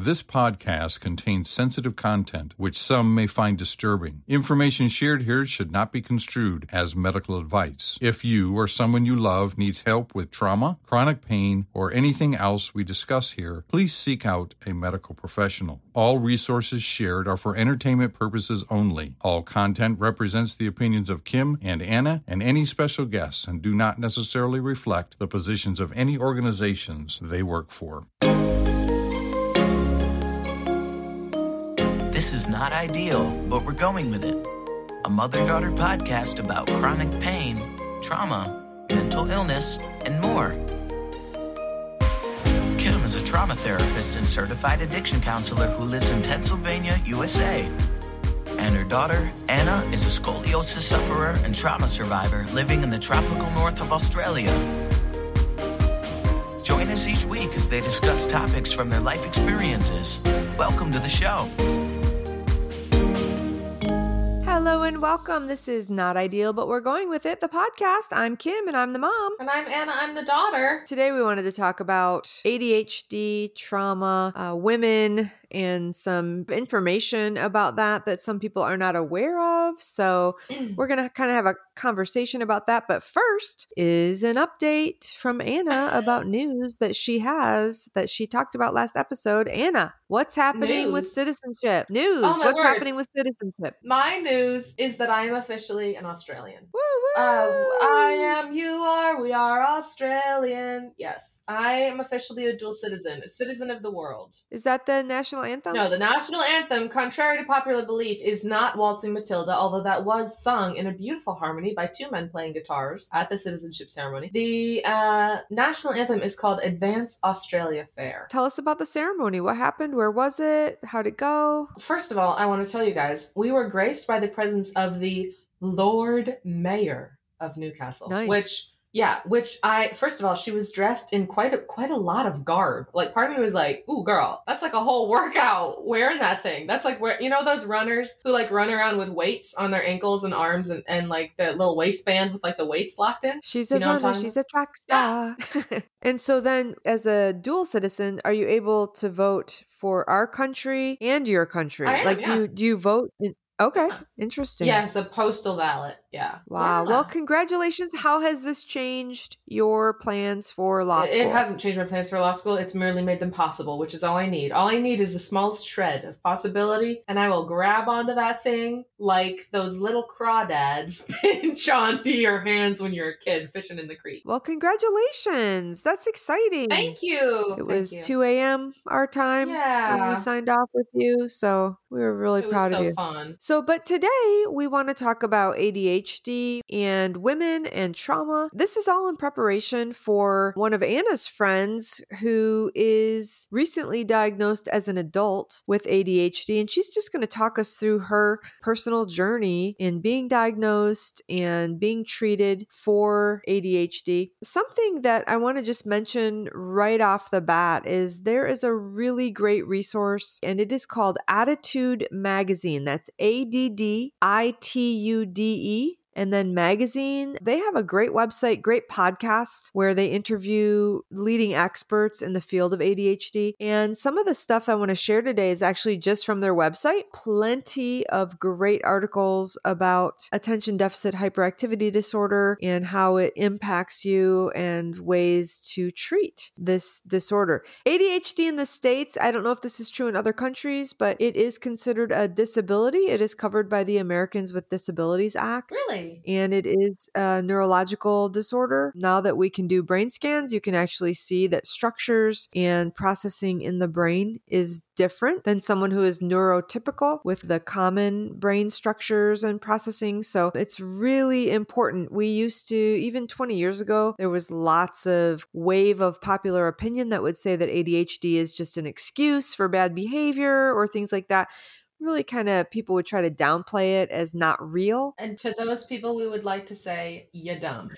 This podcast contains sensitive content which some may find disturbing. Information shared here should not be construed as medical advice. If you or someone you love needs help with trauma, chronic pain, or anything else we discuss here, please seek out a medical professional. All resources shared are for entertainment purposes only. All content represents the opinions of Kim and Anna and any special guests and do not necessarily reflect the positions of any organizations they work for. This is not ideal, but we're going with it. A mother daughter podcast about chronic pain, trauma, mental illness, and more. Kim is a trauma therapist and certified addiction counselor who lives in Pennsylvania, USA. And her daughter, Anna, is a scoliosis sufferer and trauma survivor living in the tropical north of Australia. Join us each week as they discuss topics from their life experiences. Welcome to the show. And welcome. This is Not Ideal, but we're going with it, the podcast. I'm Kim and I'm the mom. And I'm Anna, I'm the daughter. Today we wanted to talk about ADHD, trauma, uh, women, and some information about that that some people are not aware of. So we're going to kind of have a conversation about that. But first is an update from Anna about news that she has that she talked about last episode. Anna, what's happening with citizenship? News. Oh, what's word. happening with citizenship? My news is that I am officially an Australian. Woo woo. Uh, I am, you are, we are Australian. Yes, I am officially a dual citizen, a citizen of the world. Is that the national anthem? No, the national anthem, contrary to popular belief, is not Waltzing Matilda, although that was sung in a beautiful harmony by two men playing guitars at the citizenship ceremony. The uh, national anthem is called Advance Australia Fair. Tell us about the ceremony. What happened? Where was it? How'd it go? First of all, I want to tell you guys, we were graced by the presence of the Lord Mayor of Newcastle, Nice. which yeah, which I first of all, she was dressed in quite a quite a lot of garb. Like part of me was like, "Ooh, girl, that's like a whole workout wearing that thing." That's like where you know those runners who like run around with weights on their ankles and arms and and like the little waistband with like the weights locked in. She's You a know what I'm runner. She's a track star. and so then, as a dual citizen, are you able to vote for our country and your country? Am, like, do you do you vote? In- okay, interesting. Yeah, it's a postal ballot. Yeah. Wow. Yeah. Well, congratulations. How has this changed your plans for law It- school? It hasn't changed my plans for law school. It's merely made them possible, which is all I need. All I need is the smallest shred of possibility, and I will grab onto that thing like those little crawdads pinch onto your hands when you're a kid fishing in the creek. Well, congratulations. That's exciting. Thank you. It Thank was you. 2 a.m. our time when we signed off with you. So we were really It proud so of you. fun. So, but today we want to talk about ADHD and women and trauma. This is all in preparation for one of Anna's friends who is recently diagnosed as an adult with ADHD. And she's just going to talk us through her personal journey in being diagnosed and being treated for ADHD. Something that I want to just mention right off the bat is there is a really great resource, and it is called ADDitude Magazine. That's A D D I T U D E. And then magazine, they have a great website, great podcast where they interview leading experts in the field of ADHD. And some of the stuff I want to share today is actually just from their website. Plenty of great articles about attention deficit hyperactivity disorder and how it impacts you and ways to treat this disorder. ADHD in the States, I don't know if this is true in other countries, but it is considered a disability. It is covered by the Americans with Disabilities Act. Really? And it is a neurological disorder. Now that we can do brain scans, you can actually see that structures and processing in the brain is different than someone who is neurotypical with the common brain structures and processing. So it's really important. We used to, even 20 years ago, there was lots of wave of popular opinion that would say that ADHD is just an excuse for bad behavior or things like that. Really, kind of people would try to downplay it as not real. And to those people, we would like to say, you're dumb.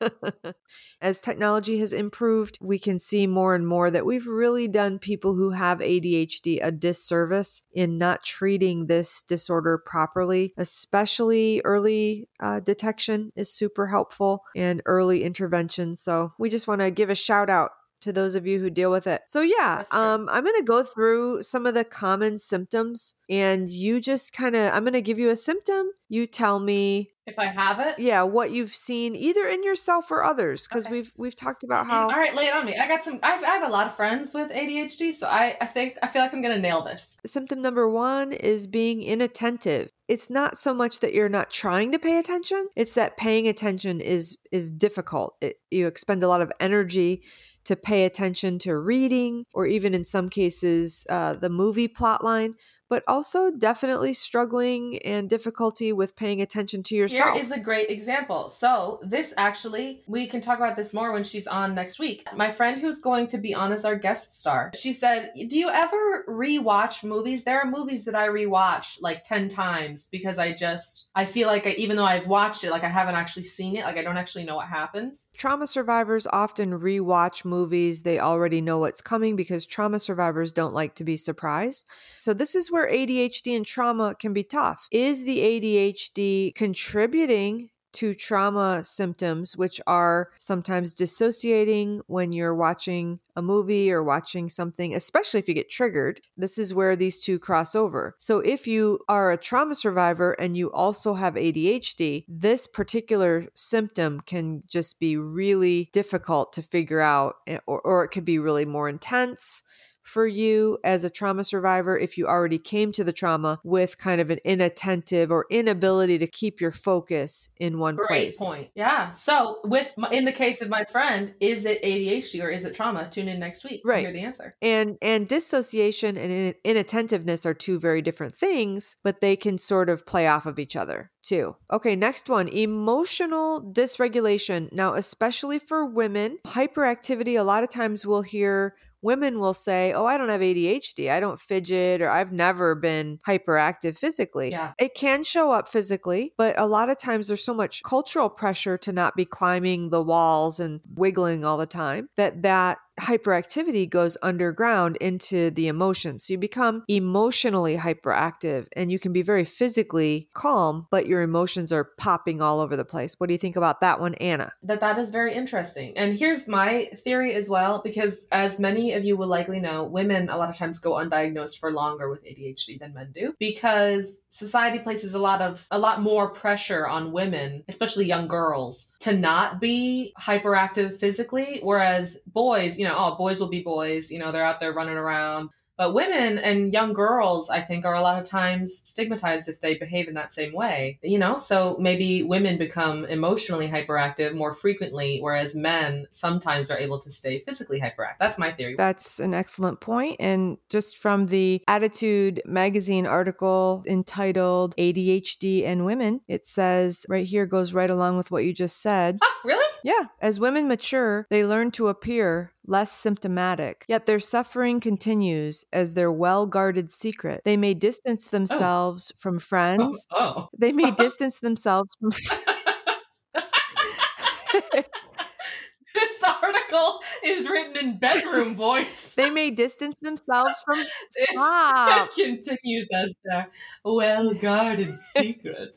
As technology has improved, we can see more and more that we've really done people who have ADHD a disservice in not treating this disorder properly, especially early uh, detection is super helpful and early intervention. So we just want to give a shout out to those of you who deal with it. So yeah, um I'm going to go through some of the common symptoms and you just kind of I'm going to give you a symptom, you tell me If I have it, yeah, what you've seen either in yourself or others because Okay. we've we've talked about how all right, lay it on me. I got some. I've, I have a lot of friends with ADHD, so I, I think I feel like I'm gonna nail this. symptom number 1 is being inattentive. It's not so much that you're not trying to pay attention, it's that paying attention is is difficult. It, you expend a lot of energy to pay attention to reading or even in some cases uh, the movie plot line but also definitely struggling and difficulty with paying attention to yourself Here is a great example. So, this actually, we can talk about this more when she's on next week. My friend who's going to be on as our guest star, she said, Do you ever rewatch movies? There are movies that I rewatch like 10 times because I just, I feel like I, even though I've watched it, like I haven't actually seen it, like I don't actually know what happens. Trauma survivors often rewatch movies. They already know what's coming because trauma survivors don't like to be surprised. So, this is where ADHD and trauma can be tough. Is the ADHD contributing to trauma symptoms, which are sometimes dissociating when you're watching a movie or watching something, especially if you get triggered. This is where these two cross over. So, if you are a trauma survivor and you also have ADHD, this particular symptom can just be really difficult to figure out, eh, or, or it could be really more intense for you as a trauma survivor if you already came to the trauma with kind of an inattentive or inability to keep your focus in one Great place. point. Yeah. So, with my, in the case of my friend, is it ADHD or is it trauma? Tune in next week Right. to hear the answer. And and dissociation and in- inattentiveness are two very different things, but they can sort of play off of each other too. Okay, next one, emotional dysregulation. Now, especially for women, hyperactivity a lot of times we'll hear women will say, "Oh, I don't have ADHD. I don't fidget or I've never been hyperactive physically." Yeah. It can show up physically, but a lot of times there's so much cultural pressure to not be climbing the walls and wiggling all the time that that hyperactivity goes underground into the emotions. So you become emotionally hyperactive and you can be very physically calm, but your emotions are popping all over the place. What do you think about that one, Anna? that that is very interesting. And here's my theory as well, because as many of you will likely know, women a lot of times go undiagnosed for longer with ADHD than men do, because society places a lot of a lot more pressure on women, especially young girls, to not be hyperactive physically, whereas boys, you know, oh, boys will be boys, you know, they're out there running around. But women and young girls, I think, are a lot of times stigmatized if they behave in that same way. You know, so maybe women become emotionally hyperactive more frequently, whereas men sometimes are able to stay physically hyperactive. That's my theory. That's an excellent point. And just from the ADDitude magazine article entitled ADHD and Women, it says right here goes right along with what you just said. Ah, really? Yeah, as women mature, they learn to appear less symptomatic, yet their suffering continues as their well guarded secret. They may distance oh. themselves from oh, friends. Oh. They may distance themselves from. this article is written in bedroom voice. they may distance themselves from. It Stop. continues as their well guarded secret.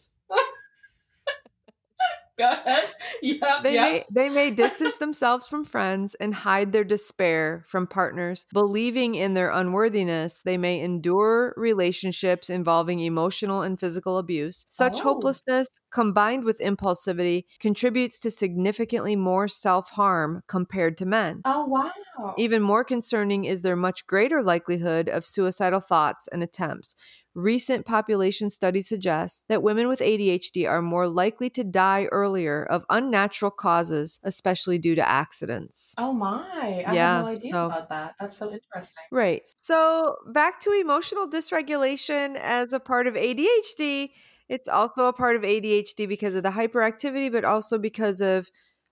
Go ahead. Yep. They may they may distance themselves from friends and hide their despair from partners, believing in their unworthiness. They may endure relationships involving emotional and physical abuse. Such Oh. hopelessness combined with impulsivity contributes to significantly more self-harm compared to men. oh wow. Even more concerning is their much greater likelihood of suicidal thoughts and attempts. Recent population studies suggest that women with ADHD are more likely to die earlier of unnatural causes, especially due to accidents. Oh my! I Yeah, had no idea so- about that. That's so interesting. Right. So, back to emotional dysregulation as a part of ADHD. It's also a part of ADHD because of the hyperactivity, but also because of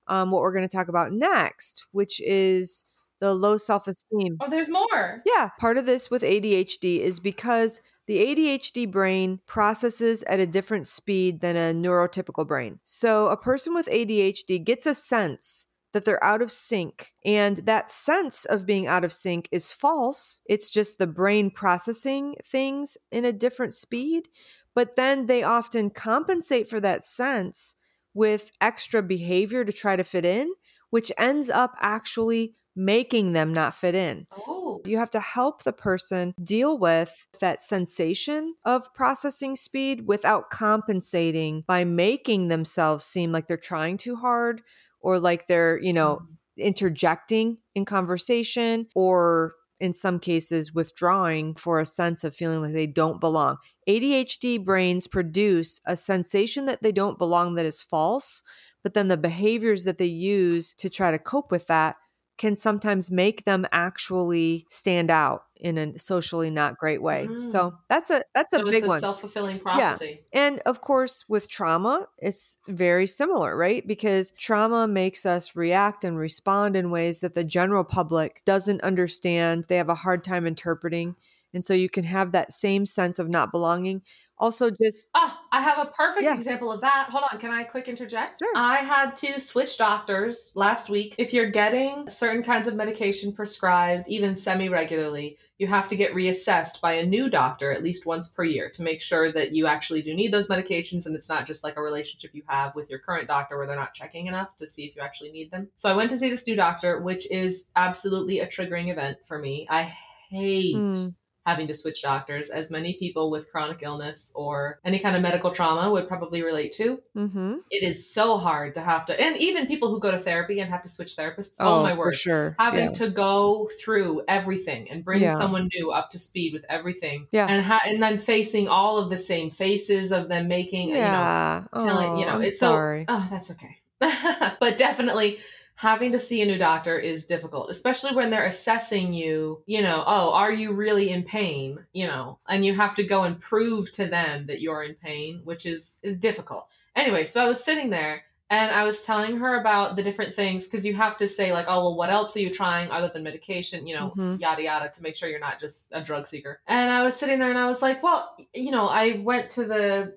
um, what we're going to talk about next, which is the low self esteem. Oh, there's more. Yeah, part of this with ADHD is because the ADHD brain processes at a different speed than a neurotypical brain. So a person with ADHD gets a sense that they're out of sync, and that sense of being out of sync is false. It's just the brain processing things in a different speed. But then they often compensate for that sense with extra behavior to try to fit in, which ends up actually making them not fit in. Oh. You have to help the person deal with that sensation of processing speed without compensating by making themselves seem like they're trying too hard or like they're, you know, mm. interjecting in conversation or in some cases withdrawing for a sense of feeling like they don't belong. ADHD brains produce a sensation that they don't belong that is false, but then the behaviors that they use to try to cope with that can sometimes make them actually stand out in a socially not great way. Mm. So that's a that's a big it's a one. self-fulfilling prophecy. Yeah. And of course, with trauma, it's very similar, right? Because trauma makes us react and respond in ways that the general public doesn't understand. They have a hard time interpreting. And so you can have that same sense of not belonging. Also, just Oh, I have a perfect Yeah. example of that. Hold on, can I quick interject? Sure. I had to switch doctors last week. If you're getting certain kinds of medication prescribed, even semi regularly, you have to get reassessed by a new doctor at least once per year to make sure that you actually do need those medications and it's not just like a relationship you have with your current doctor where they're not checking enough to see if you actually need them. So I went to see this new doctor, which is absolutely a triggering event for me. I hate Mm. Having to switch doctors, as many people with chronic illness or any kind of medical trauma would probably relate to. mm-hmm. It is so hard to have to, and even people who go to therapy and have to switch therapists. Oh, my word! for sure. Having Yeah. to go through everything and bring Yeah. someone new up to speed with everything, Yeah. and ha- and then facing all of the same faces of them making, you know, yeah. telling you Oh, know I'm it's sorry. so oh that's okay but definitely having to see a new doctor is difficult especially when they're assessing you you know oh are you really in pain you know and you have to go and prove to them that you're in pain which is difficult anyway so i was sitting there and I was telling her about the different things because you have to say like, oh well, what else are you trying other than medication? You know, Mhm. yada yada, to make sure you're not just a drug seeker. And I was sitting there and I was like, well, you know, I went to the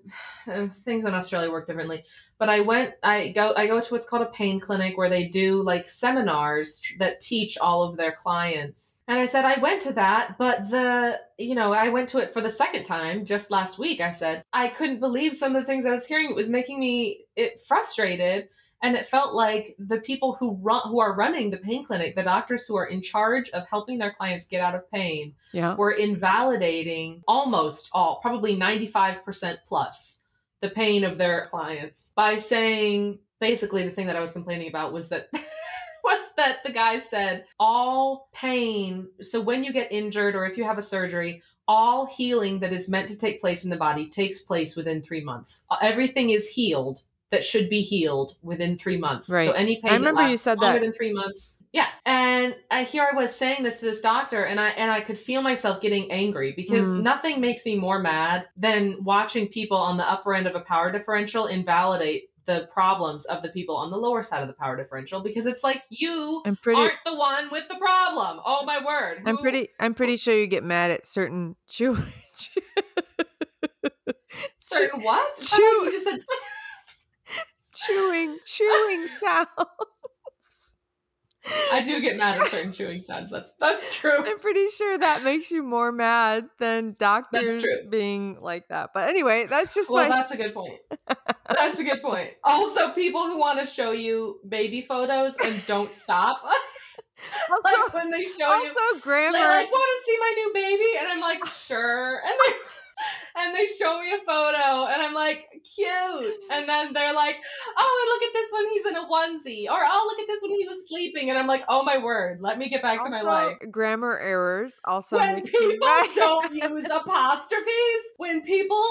things in Australia work differently, but I went, I go, I go to what's called a pain clinic where they do like seminars that teach all of their clients. And I said I went to that, but the, you know, I went to it for the second time just last week. I said I couldn't believe some of the things I was hearing. It was making me it frustrated and it felt like the people who run who are running the pain clinic the doctors who are in charge of helping their clients get out of pain Yeah. were invalidating almost all probably 95% plus the pain of their clients by saying basically the thing that i was complaining about was that was that the guy said all pain so when you get injured or if you have a surgery all healing that is meant to take place in the body takes place within three months everything is healed that should be healed within three months right. so any pain I remember that you said longer that. than three months yeah. And I, here i was saying this to this doctor and i and i could feel myself getting angry because Mm. nothing makes me more mad than watching people on the upper end of a power differential invalidate the problems of the people on the lower side of the power differential because it's like you I'm pretty aren't the one with the problem. Oh my word. I'm Who- pretty I'm pretty sure you get mad at certain chew certain what? Chew- you just said chewing chewing sounds. I do get mad at certain chewing sounds that's that's true I'm pretty sure that makes you more mad than doctors being like that. But anyway, that's just Well, my that's a good point. That's a good point. Also, people who want to show you baby photos and don't stop. also, like when they show you, also grammar. they're like, "Want to see my new baby?" And I'm like, "Sure." And they and they show me a photo, and I'm like, "Cute." And then they're like, "Oh, and look at this one. He's in a onesie." Or, "Oh, look at this one. He was sleeping." And I'm like, "Oh my word! Let me get back to my life." grammar errors also when people mad. don't use apostrophes when people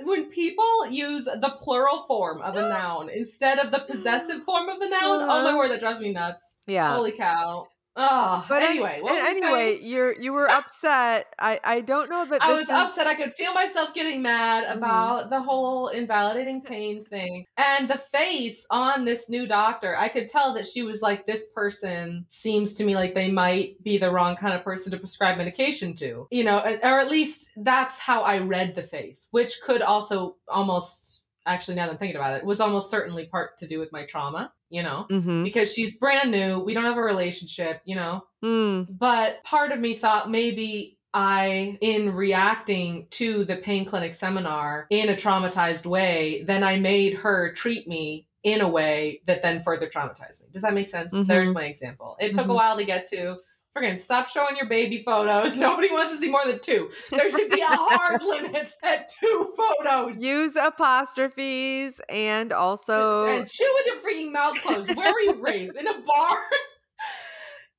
when people use the plural form of a noun instead of the possessive form of the noun oh my Uh-huh. word that drives me nuts yeah. holy cow oh But anyway what anyway, you're you were upset. I I don't know that I was upset. I could feel myself getting mad Mhm. about the whole invalidating pain thing. And the face on this new doctor, I could tell that she was like, this person seems to me like they might be the wrong kind of person to prescribe medication to. You know, or at least that's how I read the face, which could also almost, actually, now that I'm thinking about it, was almost certainly part to do with my trauma, you know? Mhm. Because she's brand new. We don't have a relationship, you know? Mm. But part of me thought maybe I, in reacting to the pain clinic seminar in a traumatized way, then I made her treat me in a way that then further traumatized me. Does that make sense? Mhm. There's my example. It took a Mhm. while to get to. Friggin' stop showing your baby photos. Nobody wants to see more than two. There should be a hard limit at two photos. Use apostrophes and also and chew with your freaking mouth closed. Where were you raised? In a bar?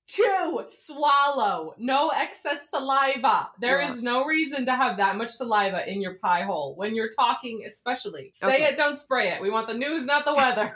chew, swallow, no excess saliva. There is Yeah. no reason to have that much saliva in your pie hole when you're talking, especially. Say Okay. it, don't spray it. We want the news, not the weather.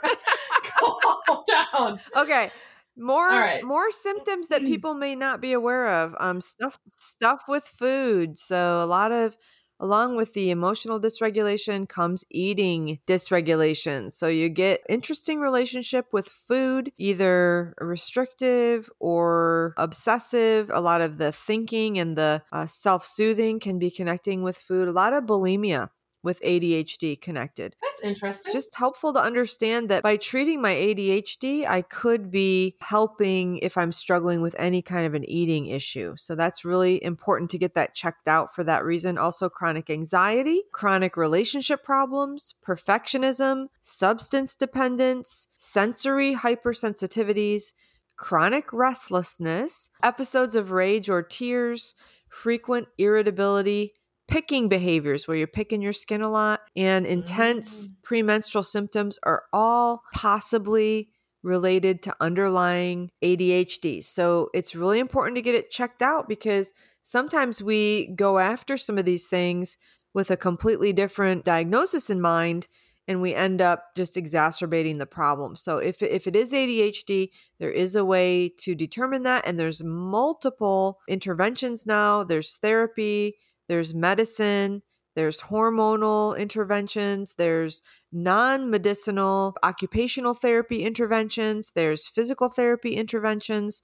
Calm down. Okay. More right. more symptoms that people may not be aware of. Um stuff stuff with food. So a lot of along with the emotional dysregulation comes eating dysregulation. So you get interesting relationship with food, either restrictive or obsessive. A lot of the thinking and the uh, self-soothing can be connecting with food. A lot of bulimia with ADHD connected That's interesting. just helpful to understand that by treating my ADHD, I could be helping if I'm struggling with any kind of an eating issue. So that's really important to get that checked out for that reason. Also, chronic anxiety, chronic relationship problems, perfectionism, substance dependence, sensory hypersensitivities, chronic restlessness, episodes of rage or tears, frequent irritability, picking behaviors where you're picking your skin a lot, and intense mm. premenstrual symptoms are all possibly related to underlying ADHD. So it's really important to get it checked out because sometimes we go after some of these things with a completely different diagnosis in mind and we end up just exacerbating the problem. So if if it is ADHD, there is a way to determine that and there's multiple interventions now. There's therapy, there's medicine, there's hormonal interventions, there's non medicinal occupational therapy interventions, there's physical therapy interventions,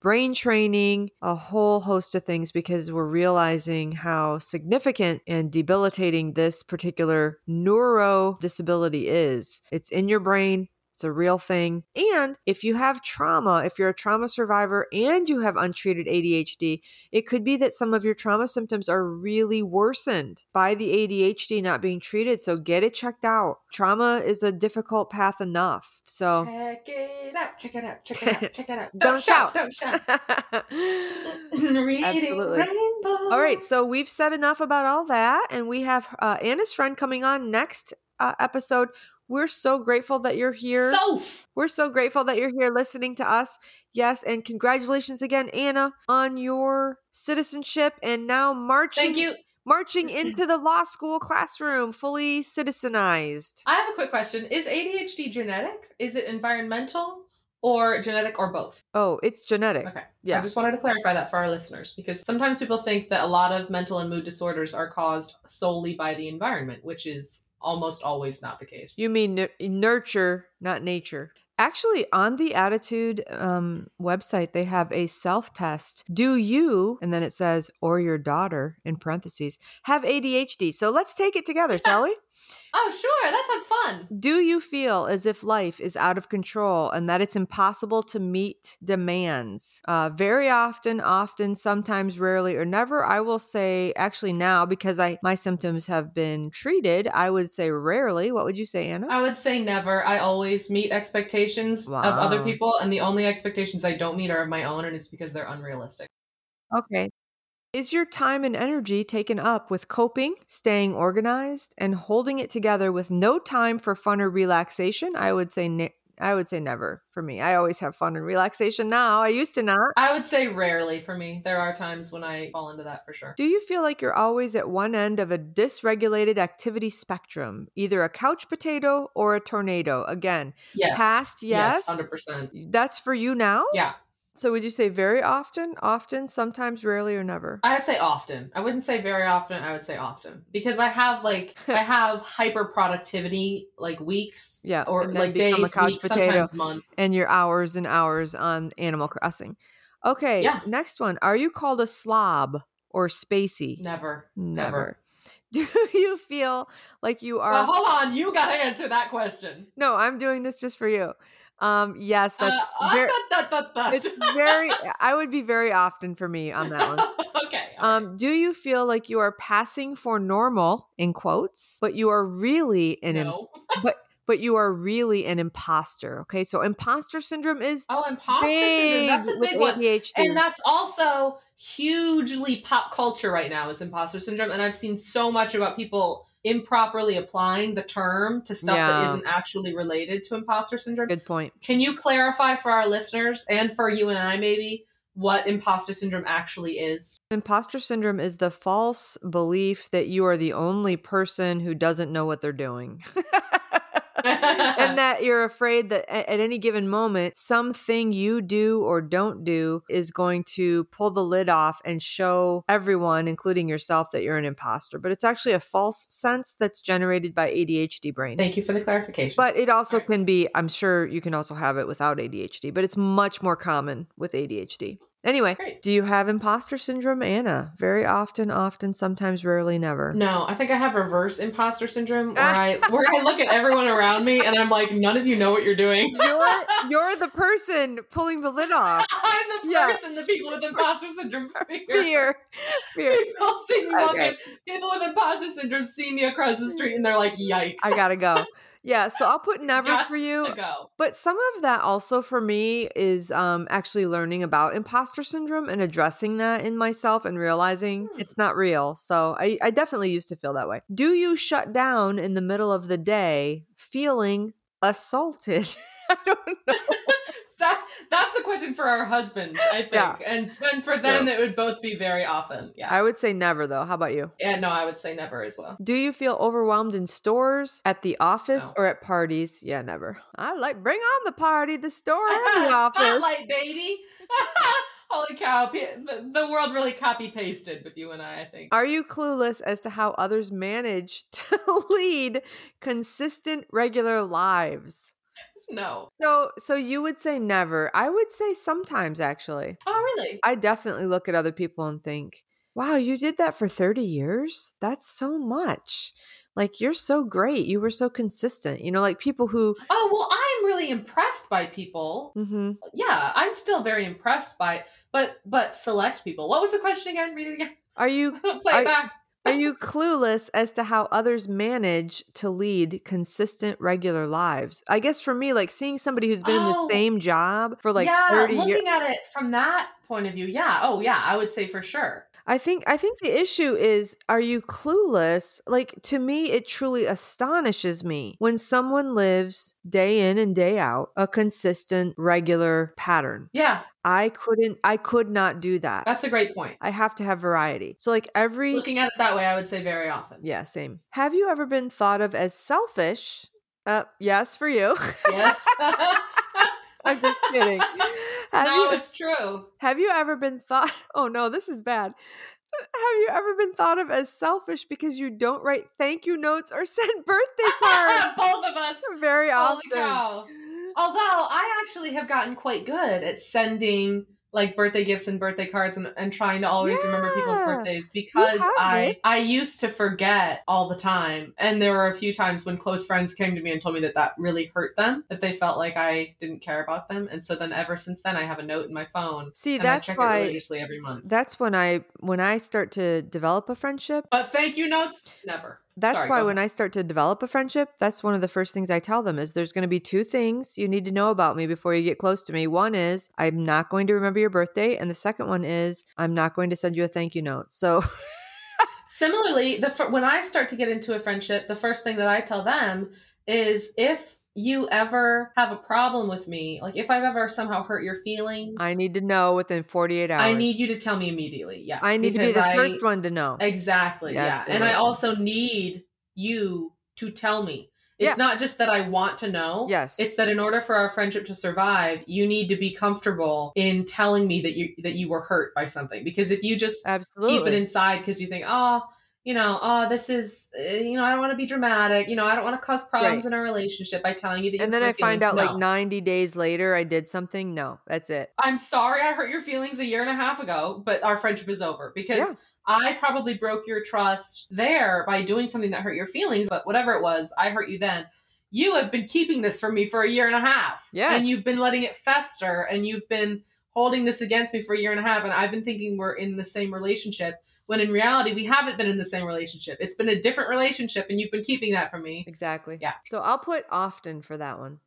brain training, a whole host of things because we're realizing how significant and debilitating this particular neuro disability is. It's in your brain. It's a real thing. And if you have trauma, if you're a trauma survivor and you have untreated ADHD, it could be that some of your trauma symptoms are really worsened by the ADHD not being treated. So get it checked out. Trauma is a difficult path enough. So Check it out, check it out, check it out, check it out. Don't Don't, shout, don't shout. Reading Absolutely. rainbow. All right, so we've said enough about all that, and we have uh, Anna's friend coming on next uh, episode. We're so grateful that you're here. We're so grateful that you're here listening to us. Yes, and congratulations again, Anna, on your citizenship and now marching Thank you. marching mm-hmm. into the law school classroom, fully citizenized. I have a quick question. Is ADHD genetic? Is it environmental or genetic or both? Oh, it's genetic. Okay. Yeah. I just wanted to clarify that for our listeners because sometimes people think that a lot of mental and mood disorders are caused solely by the environment, which is almost always not the case. You mean nu- nurture, not nature. Actually, on the ADDitude um, website, they have a self test. Do you, and then it says, or your daughter in parentheses, have ADHD? So let's take it together, shall we? oh, sure. That sounds fun. Do you feel as if life is out of control and that it's impossible to meet demands? Uh, very often, often, sometimes, rarely, or never. I will say, actually, now because I my symptoms have been treated, I would say rarely. What would you say, Anna? I would say never. I always meet expectations of other people, and the only expectations I don't meet are of my own, and it's because they're unrealistic. Okay. Is your time and energy taken up with coping, staying organized, and holding it together with no time for fun or relaxation? I would say ne- I would say never for me. I always have fun and relaxation now. I used to not. I would say rarely for me. There are times when I fall into that for sure. Do you feel like you're always at one end of a dysregulated activity spectrum, either a couch potato or a tornado? Again, Yes. Past, yes. Hundred percent. that's for you now? Yeah. So would you say very often, often, sometimes, rarely, or never? I would say often. I wouldn't say very often. I would say often because I have like I have hyper productivity like weeks. Yeah, Or like become a days, couch weeks, potato. sometimes months. and your hours and hours on Animal Crossing. Okay, Yeah. next one. Are you called a slob or spacey? Never. Never. Do you feel like you are? Well, hold on. You gotta answer that question. no, I'm doing this just for you. Um, yes, that's Uh, ver- da, da, da, da. it's very. I would be very often for me on that one. okay. all right. Um, do you feel like you are passing for normal in quotes, but you are really an im- but but you are really an imposter. Okay. So imposter syndrome is Oh, imposter syndrome. That's a big one. ADHD. And that's also hugely pop culture right now is imposter syndrome. And I've seen so much about people improperly applying the term to stuff that Yeah. isn't actually related to imposter syndrome. Good point. Can you clarify for our listeners and for you and I maybe what imposter syndrome actually is? Imposter syndrome is the false belief that you are the only person who doesn't know what they're doing. and that you're afraid that at any given moment, something you do or don't do is going to pull the lid off and show everyone, including yourself, that you're an imposter. But it's actually a false sense that's generated by ADHD brain. Thank you for the clarification. But it also Right. can be, I'm sure you can also have it without ADHD, but it's much more common with ADHD. Anyway, Great. do you have imposter syndrome, Anna? Very often, often, sometimes, rarely, never. No, I think I have reverse imposter syndrome where I where I look at everyone around me and I'm like, none of you know what you're doing. You're you're the person pulling the lid off. I'm the Yeah. person that people with imposter syndrome fear. Fear, fear. People see me walking. People with imposter syndrome see me across the street and they're like, "Yikes!" I gotta go. Yeah, so I'll put never Got for you. But some of that also for me is um, actually learning about imposter syndrome and addressing that in myself and realizing Hmm. it's not real. So I, I definitely used to feel that way. Do you shut down in the middle of the day feeling assaulted? I don't know. That that's a question for our husbands, I think, Yeah. and and for them it would both be very often. Yeah, I would say never though. How about you? yeah. No, I would say never as well. Do you feel overwhelmed in stores, at the office, No. or at parties? Yeah, never. I like bring on the party, the store, and the office. Spotlight, baby. Holy cow! The, the world really copy pasted with you and I. I think. Are you clueless as to how others manage to lead consistent, regular lives? No. So, so you would say never. I would say sometimes, actually. Oh, really? I definitely look at other people and think, "Wow, you did that for thirty years. That's so much. Like you're so great. You were so consistent. You know, like people who." Oh well, I'm really impressed by people. hmm Yeah, I'm still very impressed by, but but select people. What was the question again? Read it again. Are you Play it back. Are you clueless as to how others manage to lead consistent, regular lives? I guess for me, like seeing somebody who's been in Oh. the same job for like yeah, 30 looking years. at it from that point of view, yeah. Oh, yeah, I would say for sure. I think I think the issue is are you clueless? Like to me it truly astonishes me when someone lives day in and day out a consistent regular pattern. Yeah, I couldn't I could not do that. that's a great point. I have to have variety. So like every Looking at it that way, I would say very often. Yeah, same. Have you ever been thought of as selfish? Uh, yes, for you. Yes. I'm just kidding. Have no, you it's true. have you ever been thought? Oh no, this is bad. Have you ever been thought of as selfish because you don't write thank you notes or send birthday cards? Both of us. Very Holy often. cow. Although I actually have gotten quite good at sending like birthday gifts and birthday cards and, and trying to always remember people's birthdays because I. I used to forget all the time and there were a few times when close friends came to me and told me that that really hurt them that they felt like I didn't care about them and so then ever since then I have a note in my phone See, and that's I check why it religiously every month. that's when I when I start to develop a friendship, But thank you notes never. That's Sorry, why when I start to develop a friendship, that's one of the first things I tell them is there's going to be two things you need to know about me before you get close to me. One is I'm not going to remember your birthday, and the second one is I'm not going to send you a thank you note. So Similarly, the when I start to get into a friendship, the first thing that I tell them is if you ever have a problem with me, like if I've ever somehow hurt your feelings, I need to know within 48 hours. I need you to tell me immediately. Yeah, I need to be the I- first one to know. Exactly. Yeah, Yeah, and. I also need you to tell me. It's Yeah. not just that I want to know. Yes. It's that in order for our friendship to survive, you need to be comfortable in telling me that you that you were hurt by something. Because if you just Absolutely. keep it inside because you think, oh, you know, oh, this is, uh, you know, I don't want to be dramatic. You know, I don't want to cause problems Right. in our relationship by telling you that. and then I find out like 90 days later I did something. No, that's it. I'm sorry I hurt your feelings a year and a half ago, but our friendship is over because Yeah. I probably broke your trust there by doing something that hurt your feelings. But whatever it was, I hurt you then. You have been keeping this from me for a year and a half. Yeah. And you've been letting it fester and you've been holding this against me for a year and a half. And I've been thinking we're in the same relationship when in reality we haven't been in the same relationship. It's been a different relationship and you've been keeping that from me. Exactly. Yeah. So I'll put often for that one.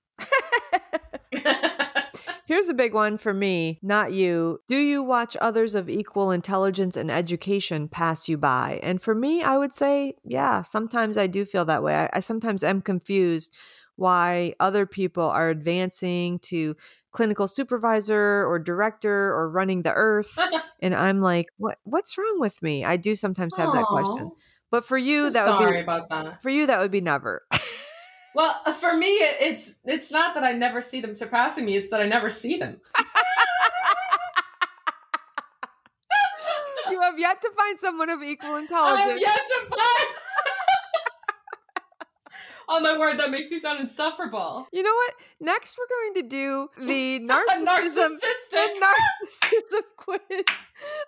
Here's a big one for me, not you. Do you watch others of equal intelligence and education pass you by? And for me, I would say, yeah, sometimes I do feel that way. I, I sometimes am confused why other people are advancing to clinical supervisor or director or running the earth and i'm like what what's wrong with me i do sometimes have that question but for you I'm that would sorry be about that. for you that would be never Well, uh, for me, it's it's not that I never see them surpassing me; it's that I never see them. you have yet to find someone of equal intelligence I have yet to find. Oh my word, that makes me sound insufferable. you know what? Next we're going to do the narcissism narcissism quiz.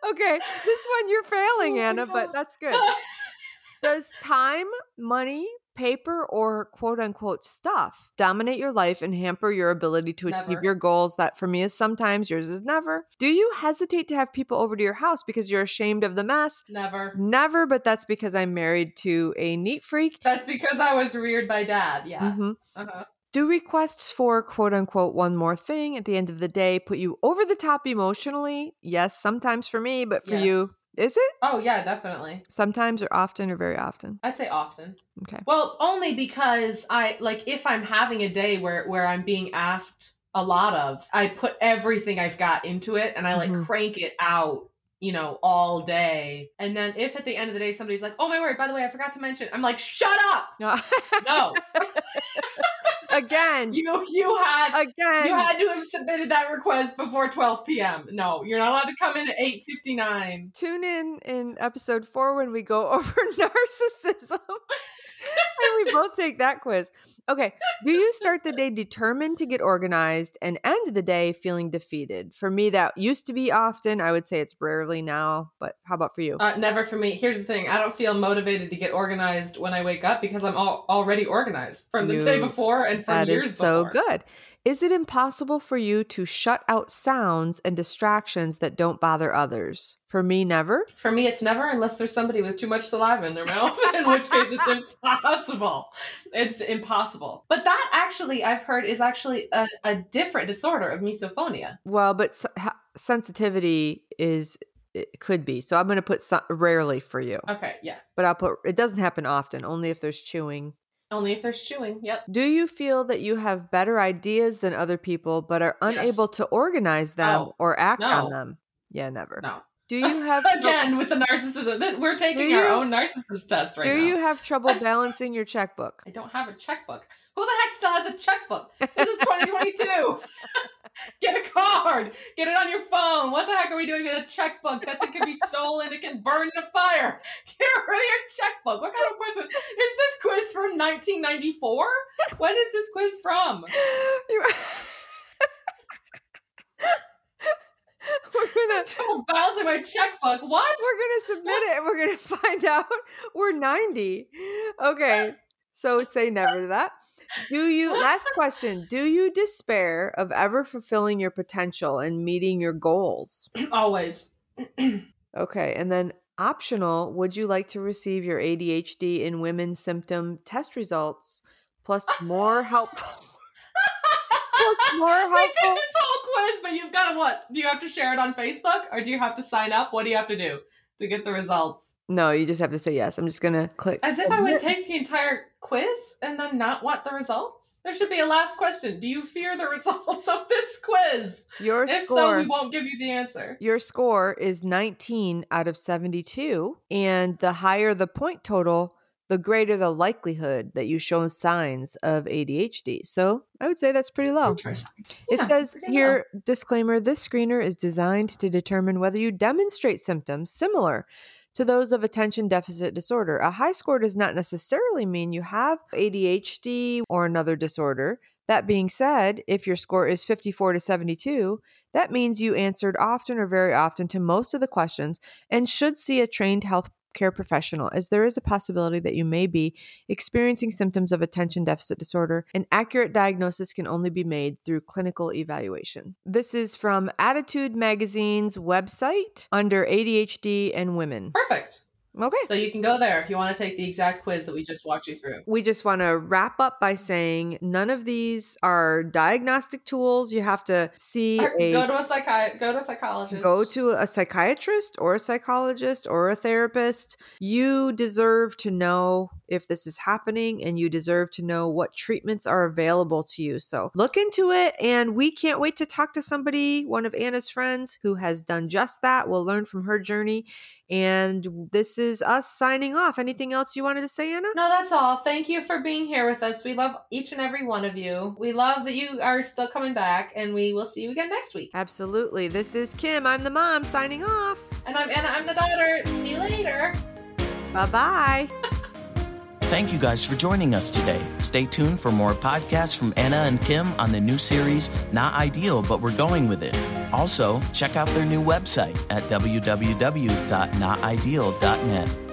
Okay this one you're failing Oh anna but that's good. Does time, money, paper, or quote unquote stuff dominate your life and hamper your ability to achieve your goals? That for me is sometimes, yours is never. Do you hesitate to have people over to your house because you're ashamed of the mess? Never. Never, but that's because I'm married to a neat freak. That's because I was reared by dad. Yeah. Mhm. Uh-huh. Do requests for quote unquote one more thing at the end of the day put you over the top emotionally? Yes, sometimes for me, but for you, Yes. Is it? Oh yeah, definitely. Sometimes or often or very often? I'd say often. Okay. Well, only because I like if I'm having a day where where I'm being asked a lot of, I put everything I've got into it and I like Mhm. crank it out, you know, all day. And then if at the end of the day somebody's like, "Oh my word, by the way, I forgot to mention." I'm like, "Shut up." No. No. Again. you you had Again. you had to have submitted that request before 12 p.m. No, you're not allowed to come in at 8:59. Tune in in episode four when we go over narcissism. and we both take that quiz. Okay. Do you start the day determined to get organized and end the day feeling defeated? For me, that used to be often. I would say it's rarely now, but how about for you? Uh, never for me. Here's the thing: I don't feel motivated to get organized when I wake up because I'm all, already organized from the day before and from That years is so good. Is it impossible for you to shut out sounds and distractions that don't bother others? For me, never. For me, it's never unless there's somebody with too much saliva in their mouth, in which case it's impossible. It's impossible. But that actually, I've heard, is actually a, a different disorder of misophonia. Well, but s- ha- sensitivity is it could be. So I'm going to put so- rarely for you, Okay, yeah. but I'll put it doesn't happen often. Only if there's chewing. Only if there's chewing. Yep. Do you feel that you have better ideas than other people, but are unable to organize them Oh, or act no. on them? Yeah, never. No. Do you have Again, with the narcissism. We're taking Do our own narcissist test right Do now. you have trouble balancing your checkbook? I don't have a checkbook. Who the heck still has a checkbook? This is 2022. Get a card. Get it on your phone. What the heck are we doing with a checkbook? That thing can be stolen. It can burn in a fire. Get rid of your checkbook. What kind of question is this quiz from 1994? When is this quiz from? We're gonna Trouble balancing my checkbook. What? we're gonna submit it and we're gonna find out we're 90 okay so say never to that do you last question do you despair of ever fulfilling your potential and meeting your goals Always. okay and then optional would you like to receive your adhd in women symptom test results plus more helpful plus more We did this whole quiz, but you've got to what? Do you have to share it on Facebook or do you have to sign up? What do you have to do to get the results? no you just have to say yes i'm just gonna click As if I would take the entire quiz and then not want the results. There should be a last question. Do you fear the results of this quiz? your If score so, we won't give you the answer. Your score is 19 out of 72. And the higher the point total, the greater the likelihood that you show signs of ADHD. So I would say that's pretty low. Interesting. It Yeah, says pretty here, disclaimer this screener is designed to determine whether you demonstrate symptoms similar to those of attention deficit disorder. A high score does not necessarily mean you have ADHD or another disorder. That being said, if your score is 54 to 72, that means you answered often or very often to most of the questions and should see a trained health healthcare professional, as there is a possibility that you may be experiencing symptoms of attention deficit disorder. An accurate diagnosis can only be made through clinical evaluation. This is from ADDitude Magazine's website under ADHD and women. Perfect. Okay. So you can go there if you want to take the exact quiz that we just walked you through. We just want to wrap up by saying none of these are diagnostic tools. You have to see Or a go to a psychi- go to a psychologist. go to a psychiatrist or a psychologist or a therapist. You deserve to know if this is happening and you deserve to know what treatments are available to you. So look into it. And we can't wait to talk to somebody, one of Anna's friends, who has done just that. We'll learn from her journey. And this is us signing off. Anything else you wanted to say, Anna? No, that's all. Thank you for being here with us. We love each and every one of you. We love that you are still coming back, and we will see you again next week. Absolutely. This is Kim. I'm the mom signing off. And I'm Anna. I'm the daughter. See you later. Bye bye. Thank you guys for joining us today. Stay tuned for more podcasts from Anna and Kim on the new series, Not Ideal, but We're Going With It. Also, check out their new website at www.notideal.net.